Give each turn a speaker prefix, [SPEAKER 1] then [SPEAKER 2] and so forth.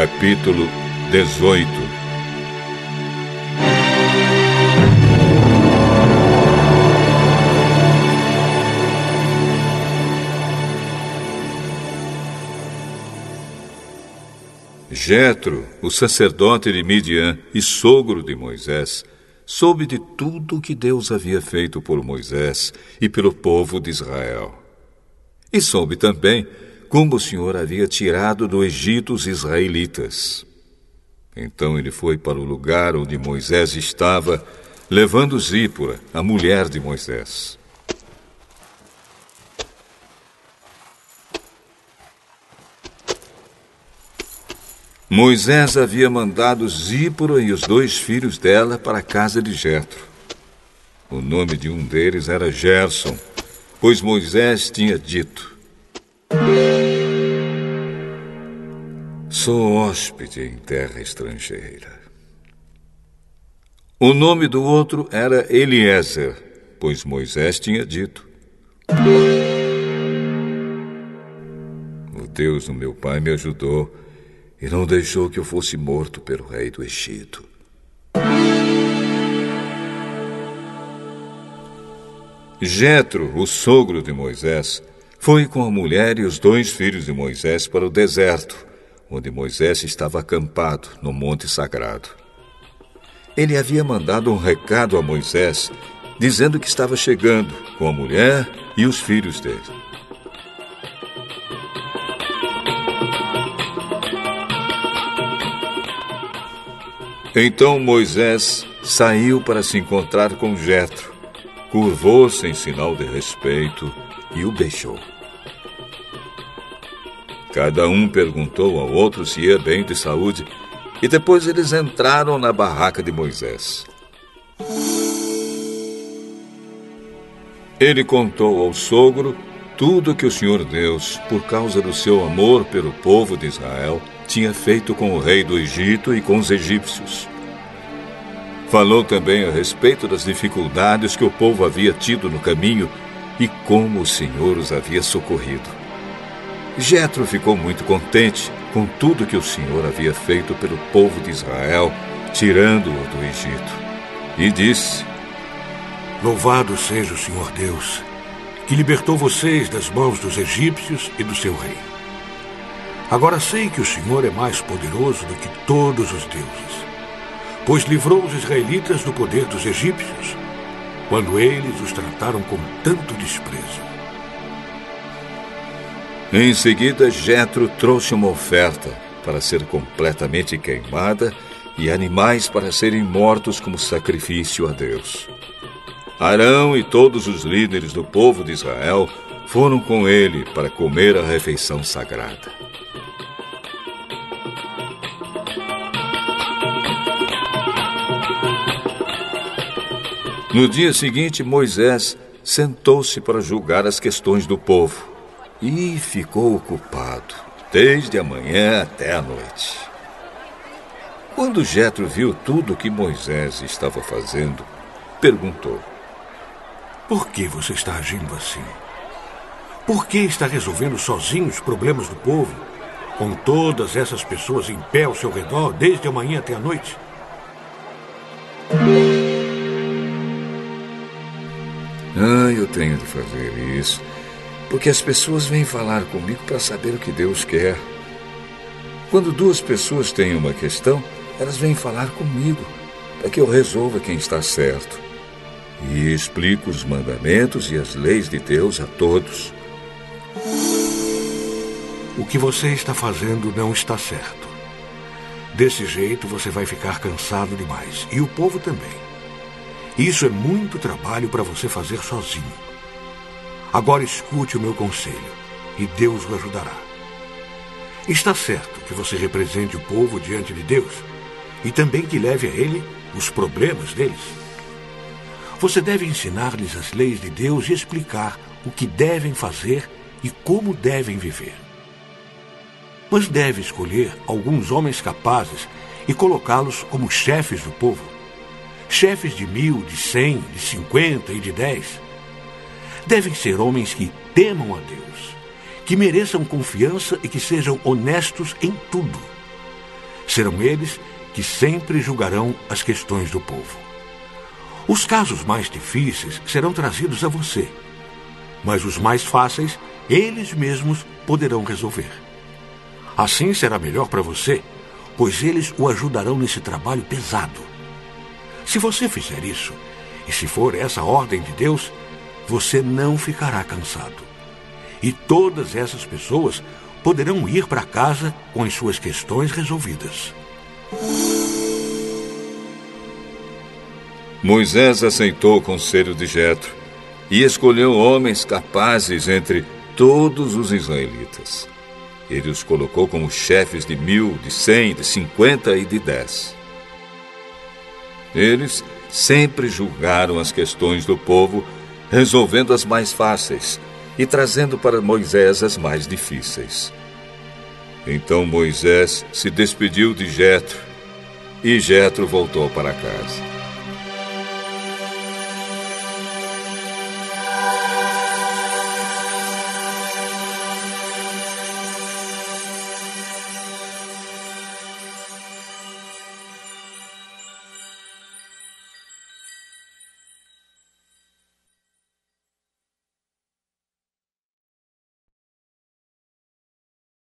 [SPEAKER 1] Capítulo 18 Jetro, o sacerdote de Midian e sogro de Moisés, soube de tudo o que Deus havia feito por Moisés e pelo povo de Israel. E soube também como o Senhor havia tirado do Egito os israelitas. Então ele foi para o lugar onde Moisés estava, levando Zípora, a mulher de Moisés. Moisés havia mandado Zípora e os dois filhos dela para a casa de Jetro. O nome de um deles era Gerson, pois Moisés tinha dito: Sou hóspede em terra estrangeira. O nome do outro era Eliezer, pois Moisés tinha dito: O Deus do meu pai me ajudou e não deixou que eu fosse morto pelo rei do Egito. Jetro, o sogro de Moisés, foi com a mulher e os dois filhos de Moisés para o deserto, onde Moisés estava acampado no monte sagrado. Ele havia mandado um recado a Moisés, dizendo que estava chegando com a mulher e os filhos dele. Então Moisés saiu para se encontrar com Jetro, curvou-se em sinal de respeito e o beijou. Cada um perguntou ao outro se ia bem de saúde e depois eles entraram na barraca de Moisés. Ele contou ao sogro tudo que o Senhor Deus, por causa do seu amor pelo povo de Israel, tinha feito com o rei do Egito e com os egípcios. Falou também a respeito das dificuldades que o povo havia tido no caminho e como o Senhor os havia socorrido. Jetro ficou muito contente com tudo que o Senhor havia feito pelo povo de Israel, tirando-o do Egito. E disse:
[SPEAKER 2] Louvado seja o Senhor Deus, que libertou vocês das mãos dos egípcios e do seu rei. Agora sei que o Senhor é mais poderoso do que todos os deuses, pois livrou os israelitas do poder dos egípcios quando eles os trataram com tanto desprezo.
[SPEAKER 1] Em seguida, Jetro trouxe uma oferta para ser completamente queimada e animais para serem mortos como sacrifício a Deus. Arão e todos os líderes do povo de Israel foram com ele para comer a refeição sagrada. No dia seguinte, Moisés sentou-se para julgar as questões do povo e ficou ocupado desde a manhã até a noite. Quando Jetro viu tudo o que Moisés estava fazendo, perguntou:
[SPEAKER 2] Por que você está agindo assim? Por que está resolvendo sozinho os problemas do povo, com todas essas pessoas em pé ao seu redor desde a manhã até a noite?
[SPEAKER 1] Ah, eu tenho de fazer isso. Porque as pessoas vêm falar comigo para saber o que Deus quer. Quando duas pessoas têm uma questão, elas vêm falar comigo para que eu resolva quem está certo. E explico os mandamentos e as leis de Deus a todos.
[SPEAKER 2] O que você está fazendo não está certo. Desse jeito você vai ficar cansado demais. E o povo também. Isso é muito trabalho para você fazer sozinho. Agora escute o meu conselho e Deus o ajudará. Está certo que você represente o povo diante de Deus e também que leve a ele os problemas deles. Você deve ensinar-lhes as leis de Deus e explicar o que devem fazer e como devem viver. Mas deve escolher alguns homens capazes e colocá-los como chefes do povo chefes de mil, de cem, de cinquenta e de dez. Devem ser homens que temam a Deus, que mereçam confiança e que sejam honestos em tudo. Serão eles que sempre julgarão as questões do povo. Os casos mais difíceis serão trazidos a você, mas os mais fáceis, eles mesmos poderão resolver. Assim será melhor para você, pois eles o ajudarão nesse trabalho pesado. Se você fizer isso, e se for essa a ordem de Deus, você não ficará cansado. E todas essas pessoas poderão ir para casa com as suas questões resolvidas.
[SPEAKER 1] Moisés aceitou o conselho de Jetro e escolheu homens capazes entre todos os israelitas. Ele os colocou como chefes de mil, de cem, de cinquenta e de dez. Eles sempre julgaram as questões do povo, resolvendo as mais fáceis e trazendo para Moisés as mais difíceis. Então Moisés se despediu de Jetro e Jetro voltou para casa.